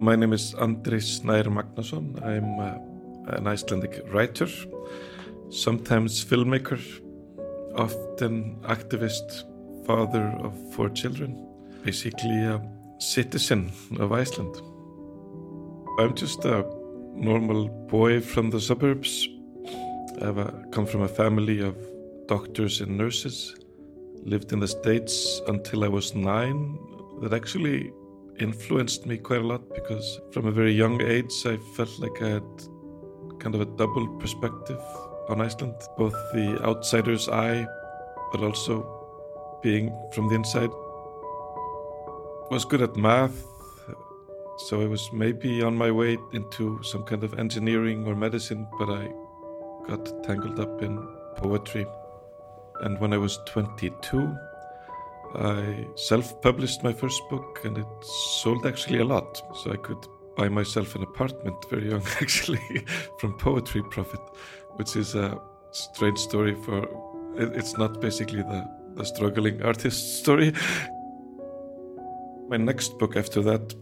My name is Andri Snær Magnason. I'm uh, an Icelandic writer, sometimes filmmaker, often activist, father of four children, basically a citizen of Iceland. I'm just a normal boy from the suburbs. I've uh, come from a family of doctors and nurses. Lived in the States until I was nine. That actually influenced me quite a lot because from a very young age I felt like I had kind of a double perspective on Iceland, both the outsider's eye, but also being from the inside. Was good at math, so I was maybe on my way into some kind of engineering or medicine, but I got tangled up in poetry. And when I was 22, I self published my first book and it sold actually a lot. So I could buy myself an apartment very young, actually, from poetry profit, which is a strange story for it's not basically the, the struggling artist story. My next book after that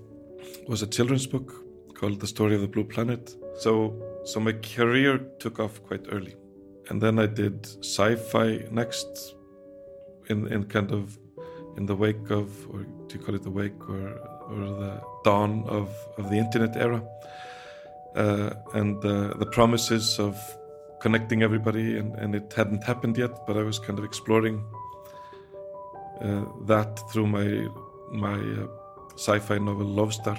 was a children's book called The Story of the Blue Planet. So, so my career took off quite early. And then I did sci-fi next in, in kind of in the wake of, or do you call it the wake or, or the dawn of, of the internet era? Uh, and uh, the promises of connecting everybody, and, and it hadn't happened yet, but I was kind of exploring uh, that through my my uh, sci-fi novel Love Star.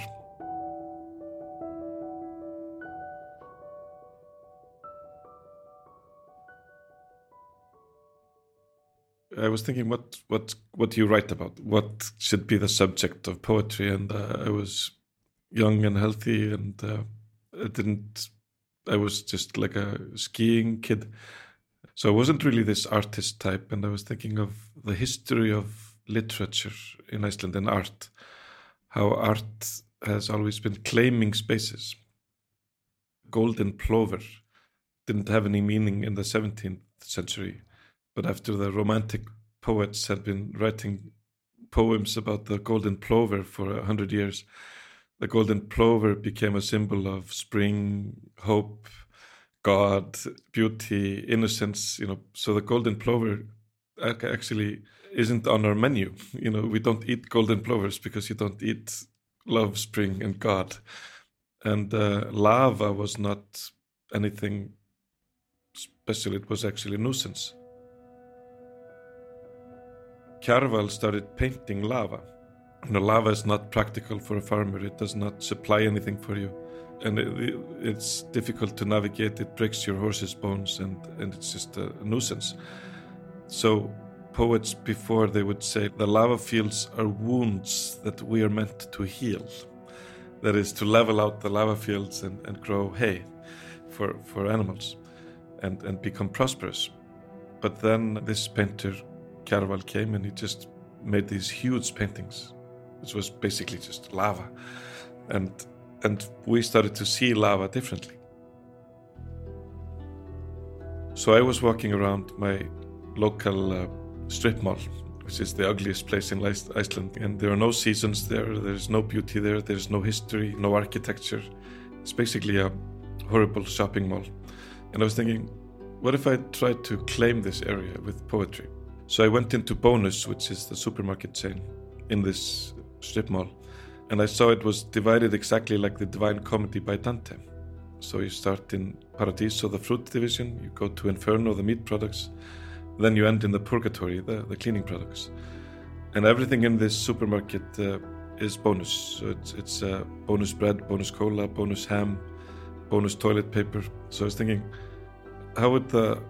I was thinking, what what what do you write about? What should be the subject of poetry? And uh, I was young and healthy, and uh, I didn't. I was just like a skiing kid, so I wasn't really this artist type. And I was thinking of the history of literature in Iceland and art, how art has always been claiming spaces. Golden plover didn't have any meaning in the 17th century but after the romantic poets had been writing poems about the golden plover for a hundred years, the golden plover became a symbol of spring, hope, God, beauty, innocence. You know, so the golden plover actually isn't on our menu. You know, we don't eat golden plovers because you don't eat love, spring, and God. And uh, lava was not anything special; it was actually a nuisance. Kjarval started painting lava. You know, lava is not practical for a farmer. It does not supply anything for you. And it, it's difficult to navigate. It breaks your horse's bones and, and it's just a nuisance. So poets before they would say the lava fields are wounds that we are meant to heal. That is to level out the lava fields and, and grow hay for, for animals and, and become prosperous. But then this painter Kjarval came and he just made these huge paintings, which was basically just lava, and and we started to see lava differently. So I was walking around my local uh, strip mall, which is the ugliest place in Iceland, and there are no seasons there. There's no beauty there. There's no history, no architecture. It's basically a horrible shopping mall. And I was thinking, what if I tried to claim this area with poetry? So I went into Bonus, which is the supermarket chain in this strip mall, and I saw it was divided exactly like the Divine Comedy by Dante. So you start in Paradiso, the fruit division, you go to Inferno, the meat products, then you end in the Purgatory, the, the cleaning products. And everything in this supermarket uh, is bonus. So it's, it's uh, bonus bread, bonus cola, bonus ham, bonus toilet paper. So I was thinking, how would the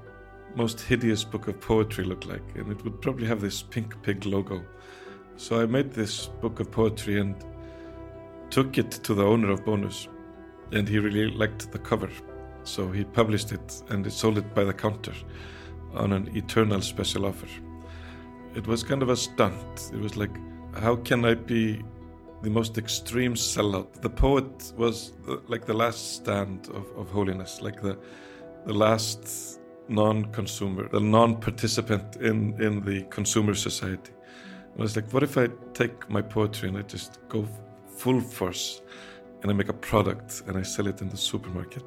most hideous book of poetry look like? And it would probably have this pink pig logo. So I made this book of poetry and took it to the owner of Bonus. And he really liked the cover. So he published it and it sold it by the counter on an eternal special offer. It was kind of a stunt. It was like, how can I be the most extreme sellout? The poet was the, like the last stand of, of holiness, like the the last non-consumer, the non-participant in in the consumer society. And I was like, what if I take my poetry and I just go full force and I make a product and I sell it in the supermarket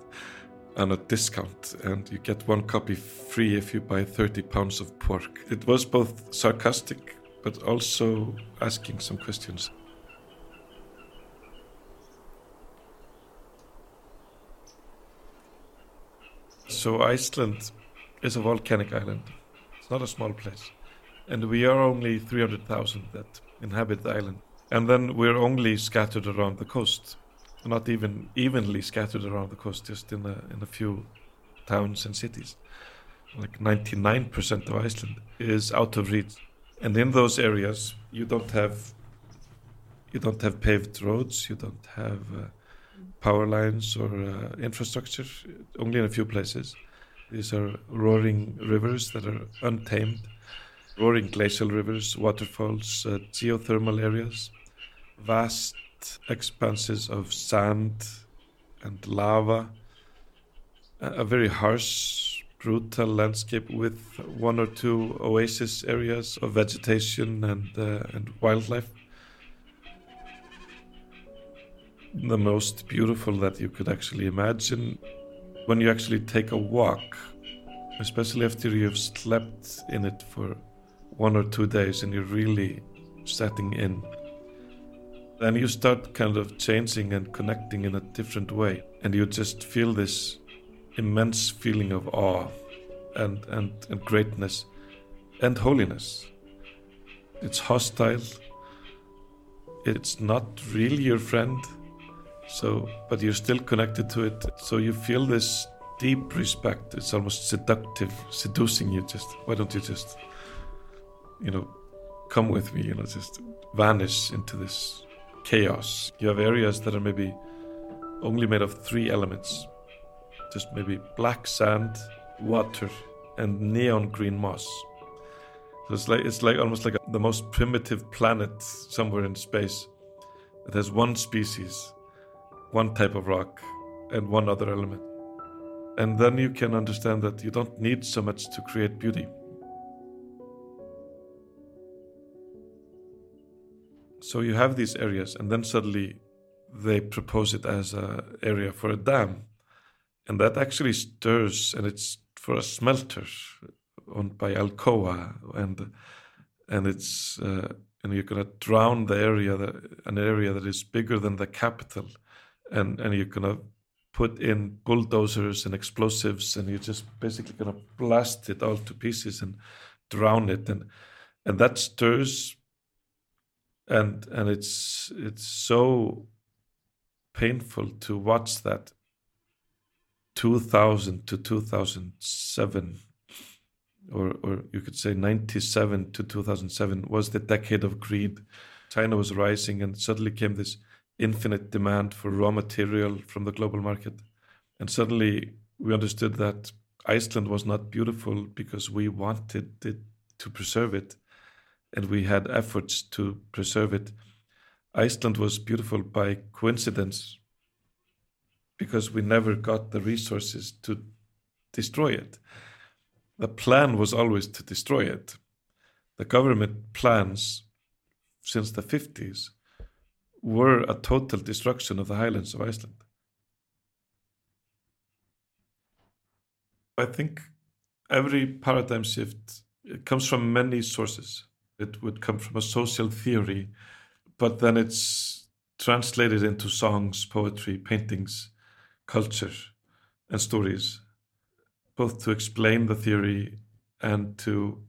on a discount, and you get one copy free if you buy 30 pounds of pork. It was both sarcastic but also asking some questions. So, Iceland is a volcanic island, it's not a small place, and we are only 300,000 that inhabit the island. And then we're only scattered around the coast not even evenly scattered around the coast, just in a, in a few towns and cities. Like 99% of Iceland is out of reach, and in those areas you don't have you don't have paved roads, you don't have uh, power lines or uh, infrastructure. Only in a few places. These are roaring rivers that are untamed, roaring glacial rivers, waterfalls, uh, geothermal areas, vast expanses of sand and lava, a very harsh, brutal landscape with one or two oasis areas of vegetation and, uh, and wildlife. The most beautiful that you could actually imagine when you actually take a walk, especially after you've slept in it for one or two days and you're really setting in then you start kind of changing and connecting in a different way. And you just feel this immense feeling of awe and, and, and greatness and holiness. It's hostile. It's not really your friend so but you're still connected to it so you feel this deep respect it's almost seductive seducing you just why don't you just you know come with me you know just vanish into this chaos. You have areas that are maybe only made of three elements just maybe black sand, water, and neon green moss. So it's like it's like almost like a, the most primitive planet somewhere in space. Has one species, one type of rock, and one other element. And then you can understand that you don't need so much to create beauty. So you have these areas, and then suddenly they propose it as an area for a dam, and that actually stirs, and it's for a smelter owned by Alcoa, and and it's uh, and you're gonna drown the area that an area that is bigger than the capital, and and you're gonna put in bulldozers and explosives, and you're just basically gonna blast it all to pieces and drown it, and and that stirs and and it's it's so painful to watch that 2000 to 2007 or or you could say 97 to 2007 was the decade of greed. China was rising and suddenly came this infinite demand for raw material from the global market and suddenly we understood that iceland was not beautiful because we wanted it to preserve it and we had efforts to preserve it. Iceland was beautiful by coincidence because we never got the resources to destroy it. The plan was always to destroy it. The government plans since the 50s were a total destruction of the highlands of Iceland. I think every paradigm shift comes from many sources. It would come from a social theory, but then it's translated into songs, poetry, paintings, culture, and stories, both to explain the theory and to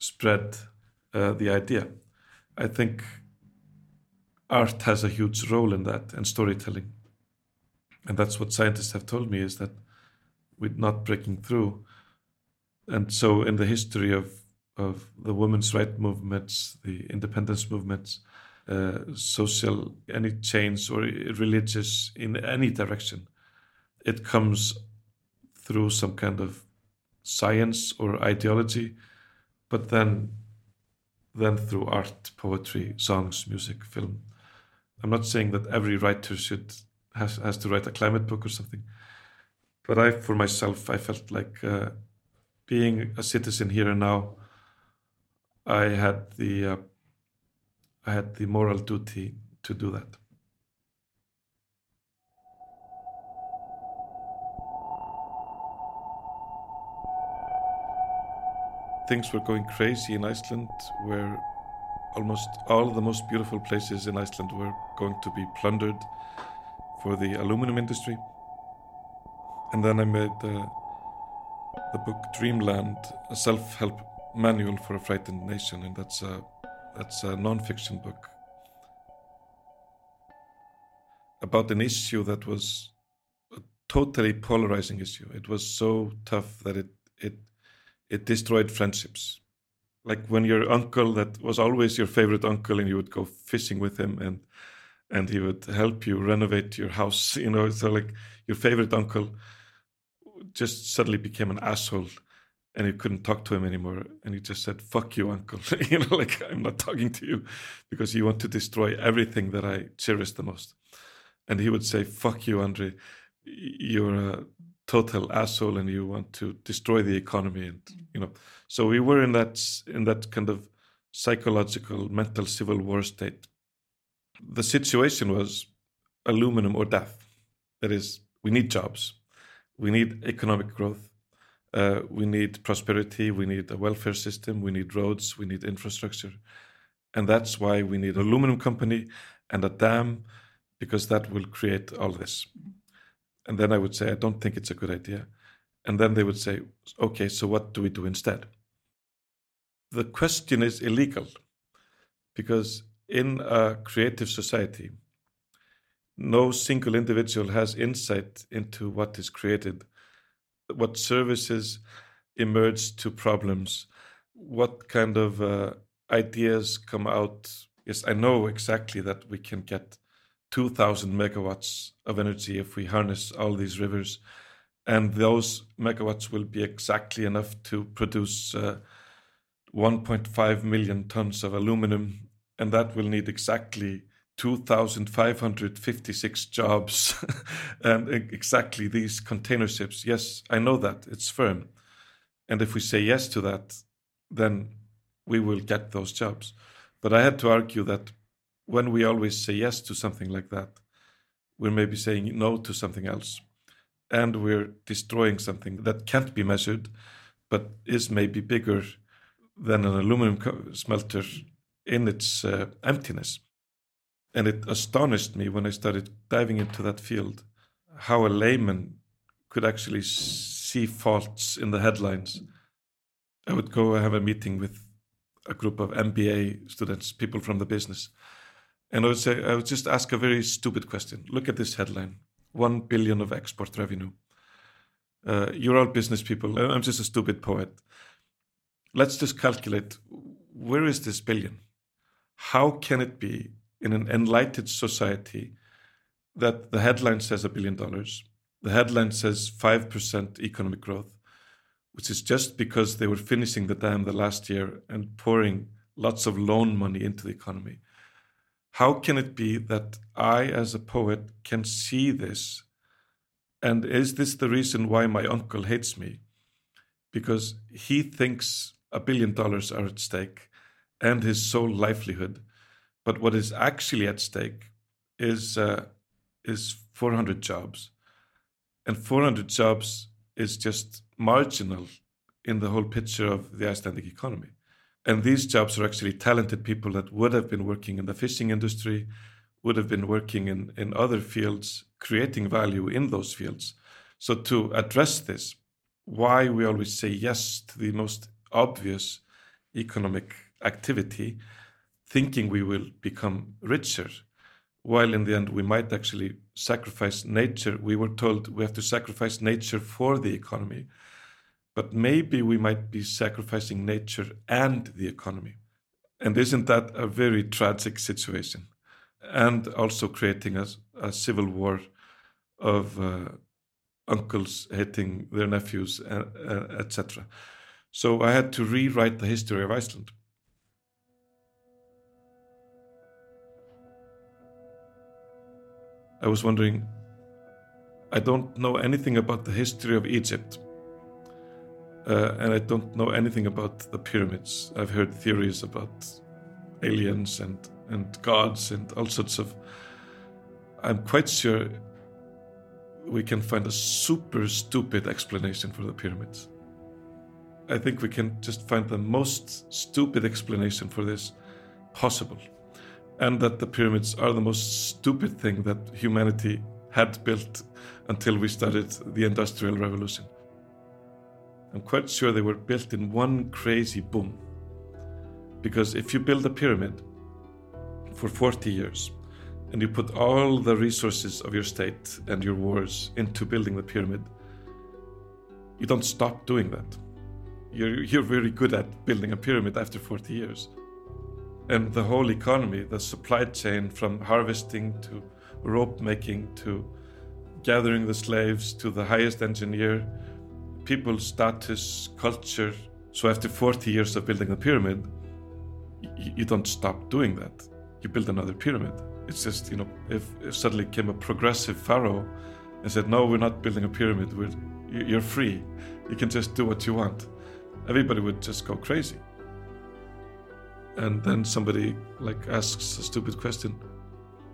spread uh, the idea. I think art has a huge role in that and storytelling. And that's what scientists have told me is that we're not breaking through. And so, in the history of of the women's right movements, the independence movements, uh, social, any change or religious in any direction, it comes through some kind of science or ideology, but then then through art, poetry, songs, music, film. I'm not saying that every writer should has has to write a climate book or something, but I, for myself, I felt like uh, being a citizen here and now. I had the uh, I had the moral duty to do that. Things were going crazy in Iceland, where almost all the most beautiful places in Iceland were going to be plundered for the aluminum industry. And then I made uh, the book Dreamland, a self-help manual for a frightened nation, and that's a that's a non-fiction book about an issue that was a totally polarizing issue. It was so tough that it it it destroyed friendships. Like when your uncle that was always your favorite uncle and you would go fishing with him and and he would help you renovate your house, you know, so like your favorite uncle just suddenly became an asshole and you couldn't talk to him anymore and he just said fuck you uncle. You know like i'm not talking to you because you want to destroy everything that i cherish the most. And he would say fuck you Andri. You're a total asshole and you want to destroy the economy and you know. So we were in that in that kind of psychological mental civil war state. The situation was aluminum or death. That is we need jobs. We need economic growth. Uh, we need prosperity. We need a welfare system. We need roads. We need infrastructure. And that's why we need an aluminum company and a dam because that will create all this and then I would say, I don't think it's a good idea. And then they would say, okay, so what do we do instead? The question is illegal because in a creative society, no single individual has insight into what is created, what services emerge to problems, what kind of uh, ideas come out. Yes, I know exactly that we can get 2,000 megawatts of energy if we harness all these rivers. And those megawatts will be exactly enough to produce uh, 1.5 million tons of aluminum. And that will need exactly 2,556 jobs and exactly these container ships. Yes, I know that. It's firm. And if we say yes to that, then we will get those jobs. But I had to argue that when we always say yes to something like that, we're maybe saying no to something else. And we're destroying something that can't be measured, but is maybe bigger than an aluminum smelter in its uh, emptiness. And it astonished me when I started diving into that field how a layman could actually see faults in the headlines. I would go have a meeting with a group of MBA students, people from the business, and I would say, I would just ask a very stupid question. Look at this headline 1 billion of export revenue. Uh, you're all business people. I'm just a stupid poet. Let's just calculate where is this billion? How can it be in an enlightened society that the headline says a billion dollars, the headline says 5% economic growth, which is just because they were finishing the dam the last year and pouring lots of loan money into the economy how can it be that I, as a poet, can see this? And is this the reason why my uncle hates me? Because he thinks a billion dollars are at stake and his sole livelihood. But what is actually at stake is, uh, is 400 jobs. And 400 jobs is just marginal in the whole picture of the Icelandic economy. And these jobs are actually talented people that would have been working in the fishing industry, would have been working in, in other fields, creating value in those fields. So, to address this, why we always say yes to the most obvious economic activity, thinking we will become richer, while in the end we might actually sacrifice nature. We were told we have to sacrifice nature for the economy but maybe we might be sacrificing nature and the economy. And isn't that a very tragic situation? And also creating a, a civil war of uh, uncles hating their nephews, uh, uh, etc. So I had to rewrite the history of Iceland. I was wondering, I don't know anything about the history of Egypt uh, and I don't know anything about the pyramids. I've heard theories about aliens and, and gods and all sorts of. I'm quite sure we can find a super stupid explanation for the pyramids. I think we can just find the most stupid explanation for this possible. And that the pyramids are the most stupid thing that humanity had built until we started the Industrial Revolution. I'm quite sure they were built in one crazy boom. Because if you build a pyramid for 40 years and you put all the resources of your state and your wars into building the pyramid, you don't stop doing that. You're, you're very good at building a pyramid after 40 years. And the whole economy, the supply chain from harvesting to rope making to gathering the slaves to the highest engineer, people's status, culture. So after 40 years of building a pyramid, you don't stop doing that. You build another pyramid. It's just, you know, if, if suddenly came a progressive pharaoh and said, no, we're not building a pyramid, we're, you're free. You can just do what you want. Everybody would just go crazy. And then somebody like asks a stupid question.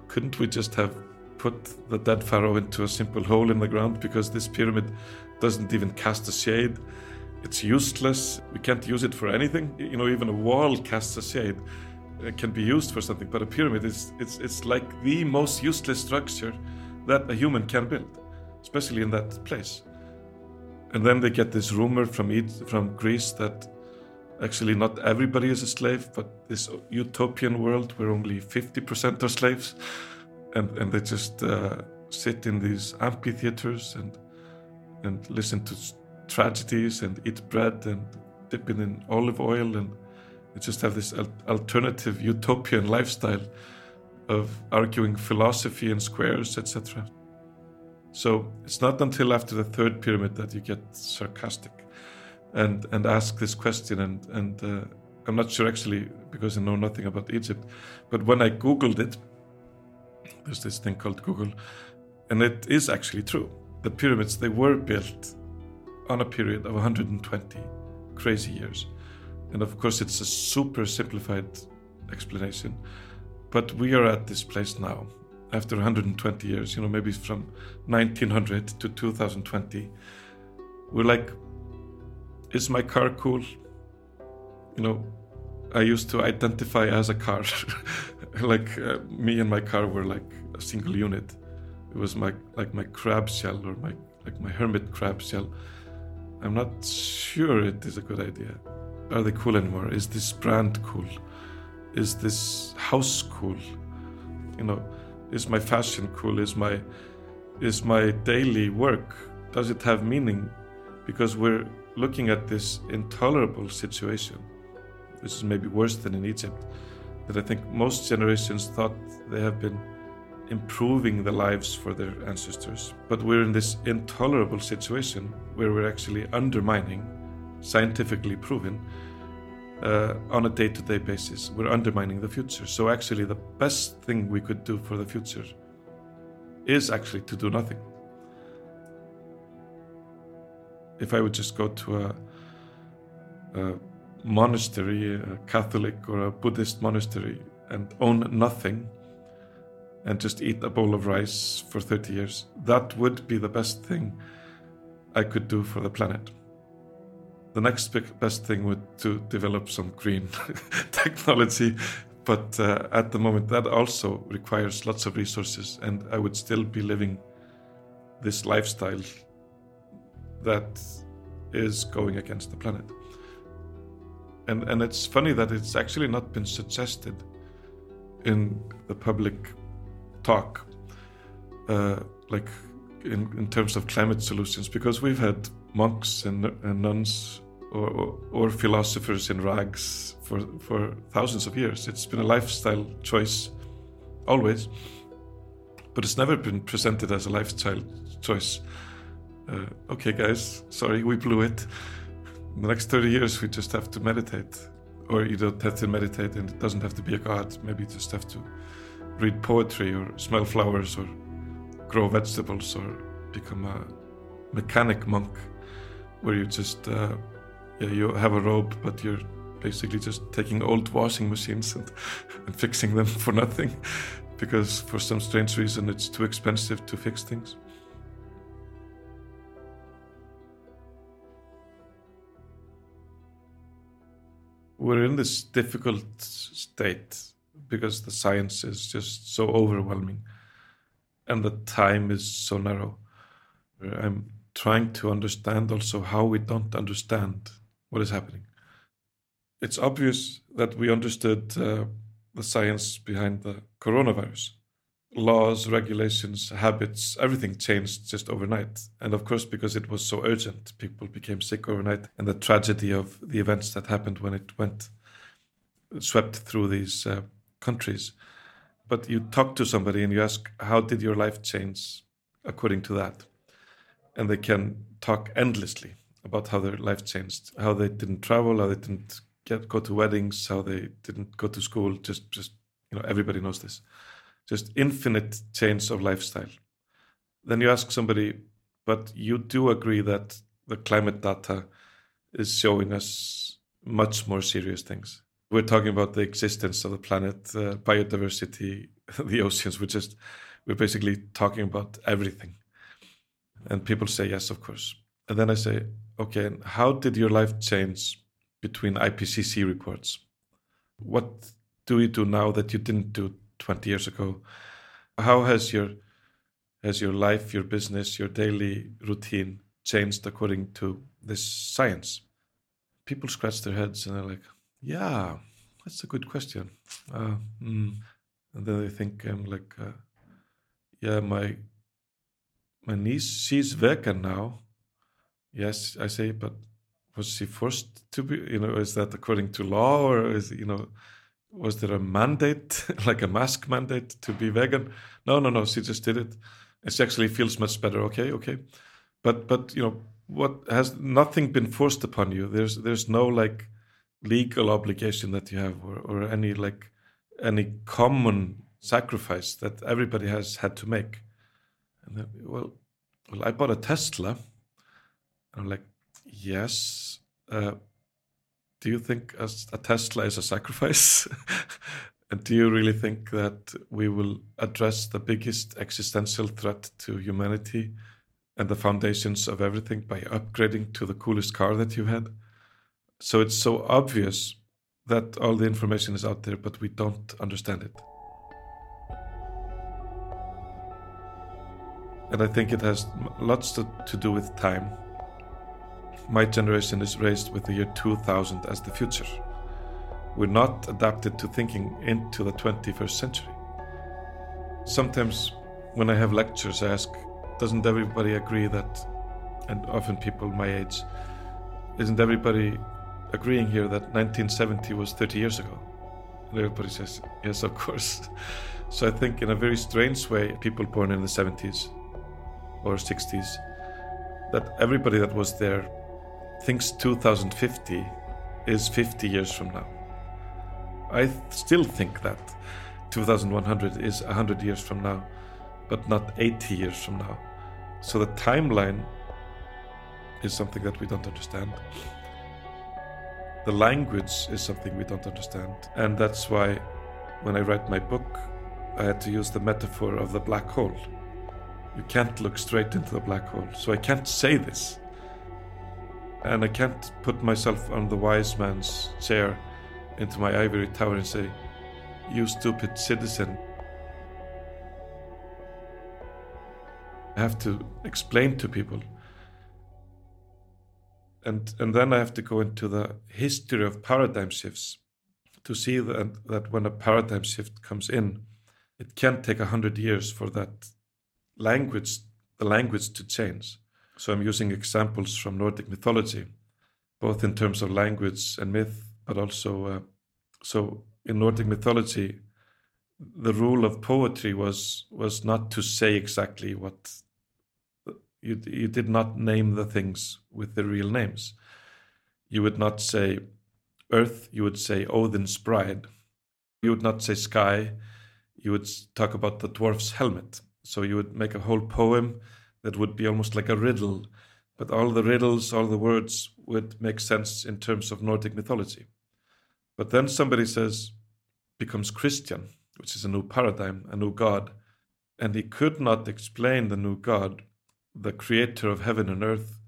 Couldn't we just have put the dead pharaoh into a simple hole in the ground because this pyramid doesn't even cast a shade? It's useless. We can't use it for anything. You know, even a wall casts a shade. It can be used for something, but a pyramid is it's it's like the most useless structure that a human can build, especially in that place. And then they get this rumor from Egypt, from Greece that actually not everybody is a slave, but this utopian world where only 50% are slaves, and and they just uh, sit in these amphitheaters and and listen to tragedies and eat bread and dip it in olive oil and they just have this alternative utopian lifestyle of arguing philosophy in squares, etc. So it's not until after the third pyramid that you get sarcastic and and ask this question and and uh, I'm not sure actually because I know nothing about Egypt, but when I googled it, there's this thing called Google, and it is actually true. The pyramids they were built on a period of 120 crazy years. And of course, it's a super simplified explanation. But we are at this place now, after 120 years, you know, maybe from 1900 to 2020. We're like, is my car cool? You know, I used to identify as a car. like uh, me and my car were like a single unit. It was my like my crab shell or my like my hermit crab shell I'm not sure it is a good idea. Are they cool anymore? Is this brand cool? Is this house cool? You know, is my fashion cool? Is my is my daily work does it have meaning? Because we're looking at this intolerable situation. which is maybe worse than in Egypt. That I think most generations thought they have been improving the lives for their ancestors. But we're in this intolerable situation where we're actually undermining, scientifically proven, uh, on a day to day basis. We're undermining the future. So, actually, the best thing we could do for the future is actually to do nothing. If I would just go to a, a monastery, a Catholic or a Buddhist monastery, and own nothing and just eat a bowl of rice for 30 years. That would be the best thing I could do for the planet. The next best thing would to develop some green technology, but uh, at the moment that also requires lots of resources, and I would still be living this lifestyle that is going against the planet. And and it's funny that it's actually not been suggested in the public talk, uh, like in, in terms of climate solutions, because we've had monks and, and nuns or, or, or, philosophers in rags for, for thousands of years. It's been a lifestyle choice always, but it's never been presented as a lifestyle choice. Uh, okay, guys, sorry, we blew it. In the next 30 years, we just have to meditate. Or you don't have to meditate, and it doesn't have to be a god. Maybe you just have to read poetry or smell flowers or grow vegetables or become a mechanic monk where you just uh, yeah, you have a robe but you're basically just taking old washing machines and, and fixing them for nothing because for some strange reason it's too expensive to fix things. we're in this difficult state because the science is just so overwhelming and the time is so narrow. I'm trying to understand also how we don't understand what is happening. It's obvious that we understood uh, the science behind the coronavirus. Laws, regulations, habits, everything changed just overnight. And of course, because it was so urgent, people became sick overnight. And the tragedy of the events that happened when it went, swept through these uh, countries. But you talk to somebody and you ask, How did your life change according to that? And they can talk endlessly about how their life changed, how they didn't travel, how they didn't get go to weddings, how they didn't go to school. Just, just you know, everybody knows this. Just infinite change of lifestyle. Then you ask somebody, but you do agree that the climate data is showing us much more serious things. We're talking about the existence of the planet, uh, biodiversity, the oceans. We're just, we're basically talking about everything. And people say yes, of course. And then I say, okay, how did your life change between IPCC reports. What do you do now that you didn't do 20 years ago? How has your has your life, your business, your daily routine changed according to this science? People scratch their heads and they're like, "Yeah, that's a good question." Uh, mm. And then I think, "I'm like, uh, yeah, my my niece, she's vegan now." Yes, I say, but was she forced to be you know is that according to law or is you know was there a mandate like a mask mandate to be vegan no no no she just did it she actually feels much better okay okay but but you know what has nothing been forced upon you there's there's no like legal obligation that you have or, or any like any common sacrifice that everybody has had to make and then, well well i bought a tesla i'm like Yes. Uh, do you think a, a Tesla is a sacrifice? and do you really think that we will address the biggest existential threat to humanity and the foundations of everything by upgrading to the coolest car that you had? So it's so obvious that all the information is out there, but we don't understand it. And I think it has lots to, to do with time my generation is raised with the year 2000 as the future. We're not adapted to thinking into the 21st century. Sometimes when I have lectures, I ask, doesn't everybody agree that, and often people my age, isn't everybody agreeing here that 1970 was 30 years ago? And everybody says, yes, of course. So I think in a very strange way, people born in the 70s or 60s, that everybody that was there thinks 2050 is 50 years from now. I th- still think that 2100 is 100 years from now, but not 80 years from now. So the timeline is something that we don't understand. The language is something we don't understand. And that's why when I write my book, I had to use the metaphor of the black hole. You can't look straight into the black hole. So I can't say this and I can't put myself on the wise man's chair into my ivory tower and say, You stupid citizen. I have to explain to people. And, and then I have to go into the history of paradigm shifts to see that, that when a paradigm shift comes in, it can take a hundred years for that language, the language to change. So I'm using examples from Nordic mythology, both in terms of language and myth, but also uh, so in Nordic mythology, the rule of poetry was was not to say exactly what you you did not name the things with the real names. You would not say earth, you would say Odin's bride. You would not say sky, you would talk about the dwarf's helmet. So you would make a whole poem that would be almost like a riddle, but all the riddles, all the words would make sense in terms of Nordic mythology. But then somebody says, becomes Christian, which is a new paradigm, a new God, and he could not explain the new God, the creator of heaven and earth,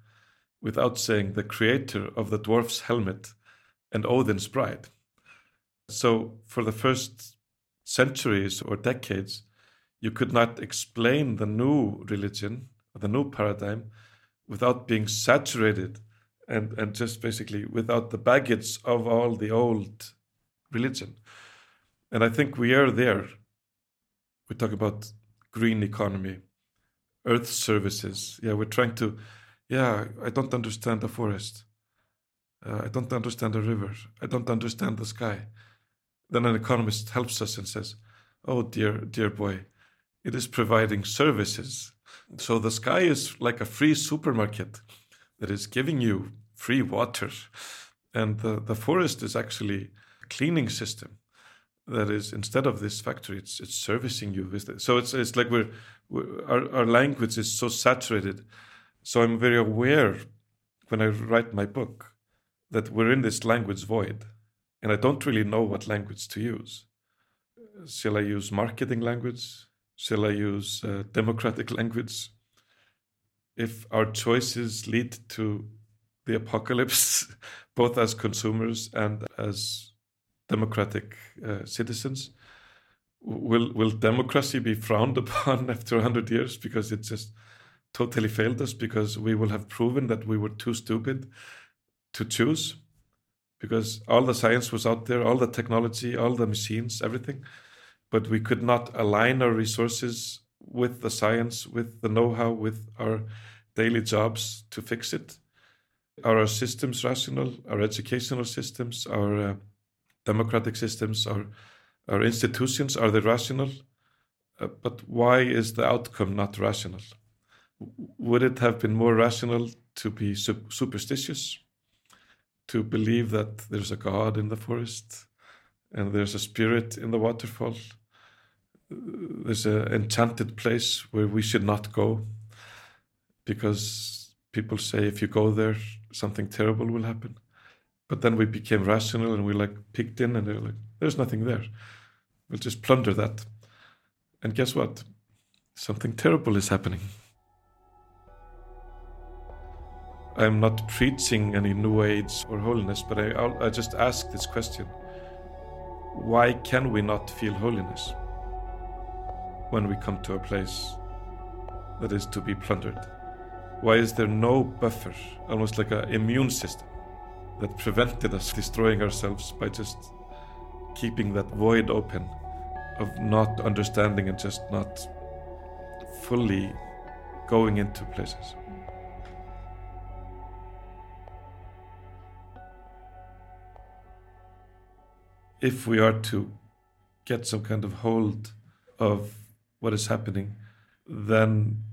without saying the creator of the dwarf's helmet and Odin's bride. So, for the first centuries or decades, you could not explain the new religion, the new paradigm, without being saturated and, and just basically without the baggage of all the old religion. And I think we are there. We talk about green economy, earth services. Yeah, we're trying to, yeah, I don't understand the forest. Uh, I don't understand the river. I don't understand the sky. Then an economist helps us and says, oh, dear, dear boy, it is providing services. So the sky is like a free supermarket that is giving you free water. And the, the forest is actually a cleaning system that is instead of this factory it's it's servicing you with it. so it's it's like we're, we're, our, our language is so saturated so i'm very aware when i write my book that we're in this language void and i don't really know what language to use shall i use marketing language Shall I use uh, democratic language? If our choices lead to the apocalypse, both as consumers and as democratic uh, citizens, will will democracy be frowned upon after hundred years because it just totally failed us? Because we will have proven that we were too stupid to choose, because all the science was out there, all the technology, all the machines, everything but we could not align our resources with the science, with the know how, with our daily jobs to fix it. Are our systems rational? Our educational systems, our uh, democratic systems, our, our institutions, are they rational? Uh, but why is the outcome not rational? Would it have been more rational to be su- superstitious? To believe that there's a God in the forest and there's a spirit in the waterfall? there's an enchanted place where we should not go because people say if you go there something terrible will happen but then we became rational and we like picked in and they're like there's nothing there. We'll just plunder that. And guess what? Something terrible is happening. I'm not preaching any new age or holiness but i, I just ask this question. Why can we not feel holiness when we come to a place that is to be plundered? Why is there no buffer, almost like an immune system, that prevented us destroying ourselves by just keeping that void open of not understanding and just not fully going into places? If we are to get some kind of hold of what is happening, then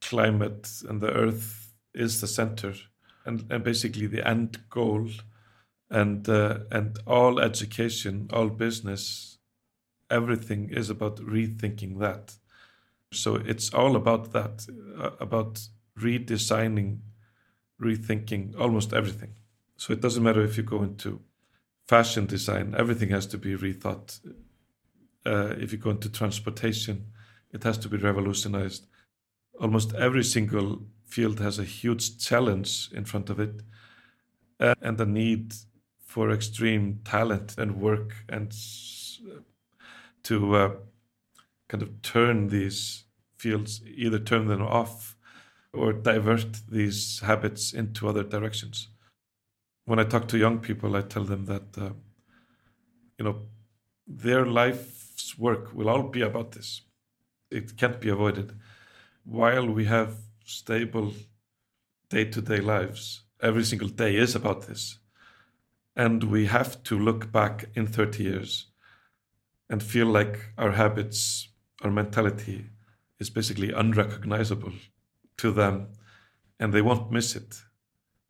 climate and the earth is the center and, and basically the end goal. And uh, and all education all business everything is about rethinking that. So it's all about that uh, about redesigning rethinking almost everything. So it doesn't matter if you go into fashion design everything has to be rethought. Uh, if you go into transportation it has to be revolutionized. Almost every single field has a huge challenge in front of it uh, and the need for extreme talent and work and to uh, kind of turn these fields, either turn them off or divert these habits into other directions. When I talk to young people, I tell them that, uh, you know, their life's work will all be about this it can't be avoided. While we have stable day to day lives, every single day is about this. And we have to look back in 30 years and feel like our habits, our mentality is basically unrecognizable to them and they won't miss it.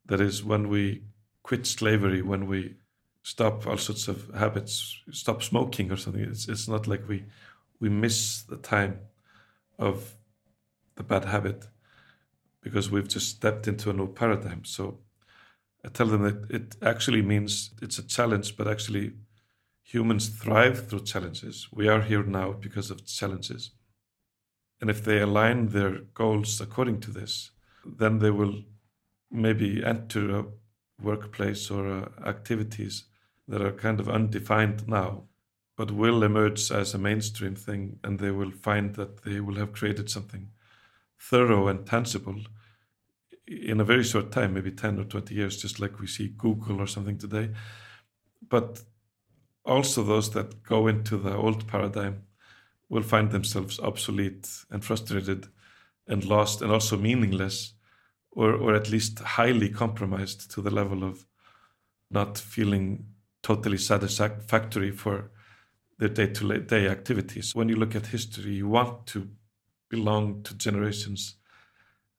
That is, when we quit slavery, when we stop all sorts of habits, stop smoking or something, it's, it's not like we, we miss the time of the bad habit because we've just stepped into a new paradigm. So I tell them that it actually means it's a challenge, but actually humans thrive through challenges. We are here now because of challenges. And if they align their goals according to this, then they will maybe enter a workplace or uh, activities that are kind of undefined now, but will emerge as a mainstream thing, and they will find that they will have created something thorough and tangible in a very short time, maybe 10 or 20 years, just like we see Google or something today. But also, those that go into the old paradigm will find themselves obsolete and frustrated and lost and also meaningless, or, or at least highly compromised to the level of not feeling totally satisfactory for their day to day activities. When you look at history, you want to belong to generations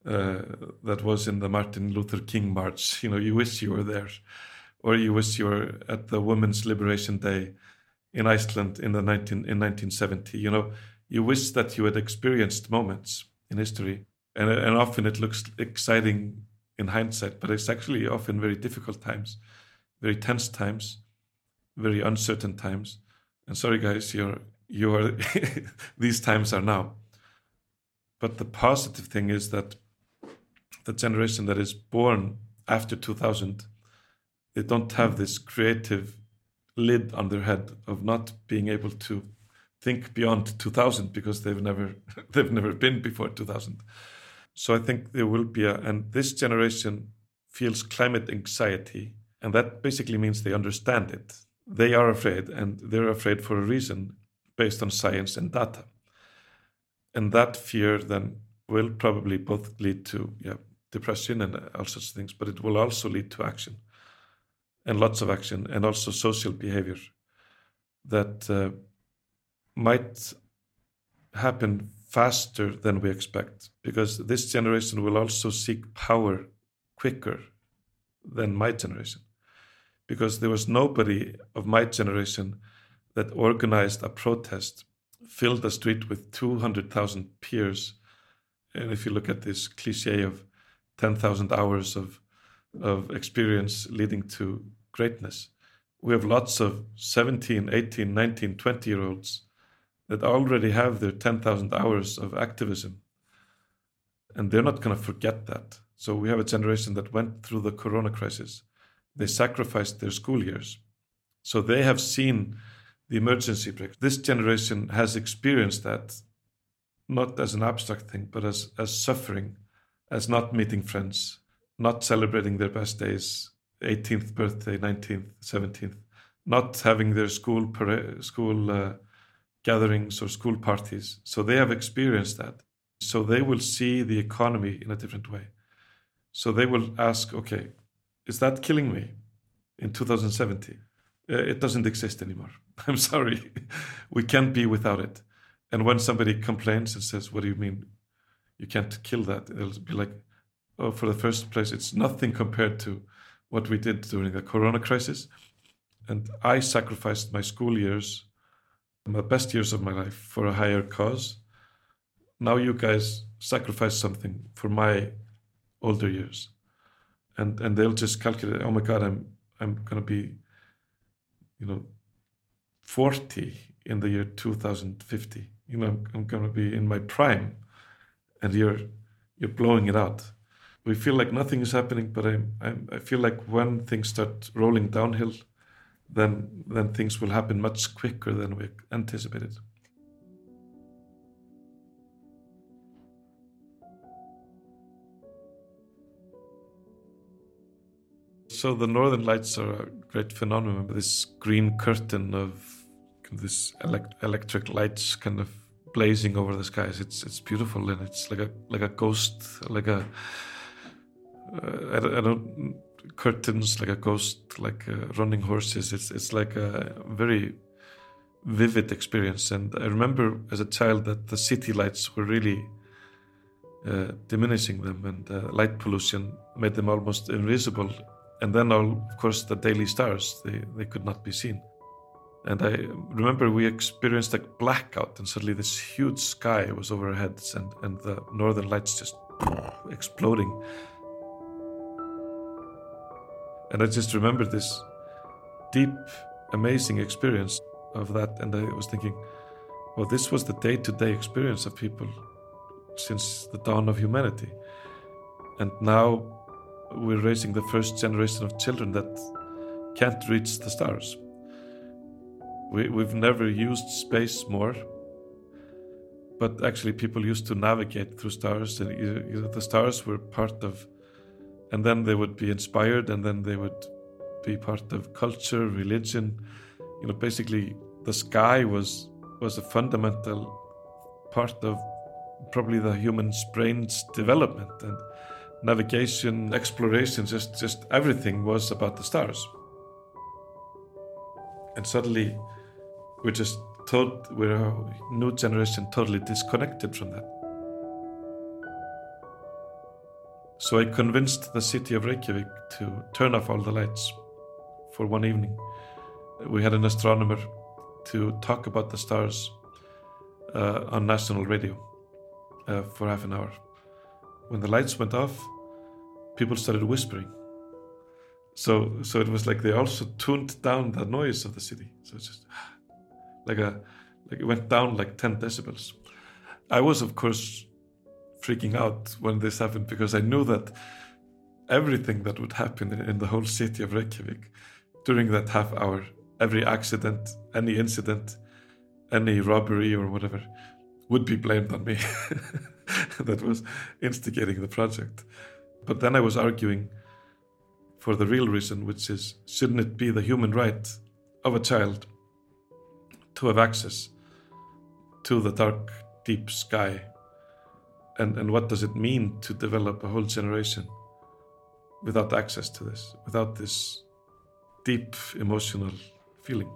uh, that was in the Martin Luther King March. You know, you wish you were there, or you wish you were at the Women's Liberation Day in Iceland in the 19 in 1970. You know, you wish that you had experienced moments in history, and and often it looks exciting in hindsight, but it's actually often very difficult times, very tense times, very uncertain times. And sorry, guys, you're you are these times are now. But the positive thing is that the generation that is born after 2000, they don't have this creative lid on their head of not being able to think beyond 2000 because they've never they've never been before 2000 so i think there will be a and this generation feels climate anxiety and that basically means they understand it. They are afraid and they're afraid for a reason based on science and data and that fear then will probably both lead to yeah, depression and all such things, but it will also lead to action and lots of action and also social behavior that uh, might happen faster than we expect because this generation will also seek power quicker than my generation because there was nobody of my generation that organized a protest filled a street with 200,000 peers and if you look at this cliche of 10,000 hours of, of experience leading to greatness. We have lots of 17, 18, 19, 20 year olds that already have their 10,000 hours of activism. And they're not going to forget that. So we have a generation that went through the corona crisis. They sacrificed their school years. So they have seen the emergency brake. This generation has experienced that not as an abstract thing, but as, as suffering as not meeting friends, not celebrating their best days, 18th birthday, 19th, 17th, not having their school school uh, gatherings or school parties. So they have experienced that. So they will see the economy in a different way. So they will ask, okay, is that killing me in 2070? Uh, it doesn't exist anymore. I'm sorry. we can't be without it. And when somebody complains and says, what do you mean you can't kill that. It'll be like, oh, for the first place, it's nothing compared to what we did during the Corona crisis. And I sacrificed my school years, my best years of my life, for a higher cause. Now you guys sacrifice something for my older years, and and they'll just calculate. Oh my God, I'm I'm gonna be, you know, forty in the year 2050. You know, I'm, I'm gonna be in my prime and you're you're blowing it out. We feel like nothing is happening, but I, I, I feel like when things start rolling downhill, then then things will happen much quicker than we anticipated. So the northern lights are a great phenomenon. This green curtain of this elect electric lights kind of blazing over the skies. It's it's beautiful and it's like a like a ghost, like a uh, I, I don't curtains like a ghost, like uh, running horses. It's it's like a very vivid experience. And I remember as a child that the city lights were really uh, diminishing them, and uh, light pollution made them almost invisible. And then, of course, the daily stars they they could not be seen. And I remember we experienced a blackout, and suddenly this huge sky was over our heads, and, and the northern lights just exploding. And I just remember this deep, amazing experience of that. And I was thinking, well, this was the day to day experience of people since the dawn of humanity. And now we're raising the first generation of children that can't reach the stars. We, we've never used space more, but actually, people used to navigate through stars, and you know, the stars were part of, and then they would be inspired, and then they would be part of culture, religion. You know, basically, the sky was was a fundamental part of probably the human brain's development and navigation, exploration, just just everything was about the stars. And suddenly, we're just told we're a new generation totally disconnected from that. So I convinced the city of Reykjavik to turn off all the lights for one evening. We had an astronomer to talk about the stars uh, on national radio uh, for half an hour. When the lights went off, people started whispering. So, so it was like they also tuned down the noise of the city. So it's just like a, like it went down like 10 decibels. I was, of course, freaking out when this happened because I knew that everything that would happen in the whole city of Reykjavik during that half hour, every accident, any incident, any robbery or whatever, would be blamed on me. that was instigating the project. But then I was arguing for the real reason, which is shouldn't it be the human right of a child to have access to the dark, deep sky? And, and what does it mean to develop a whole generation without access to this, without this deep emotional feeling?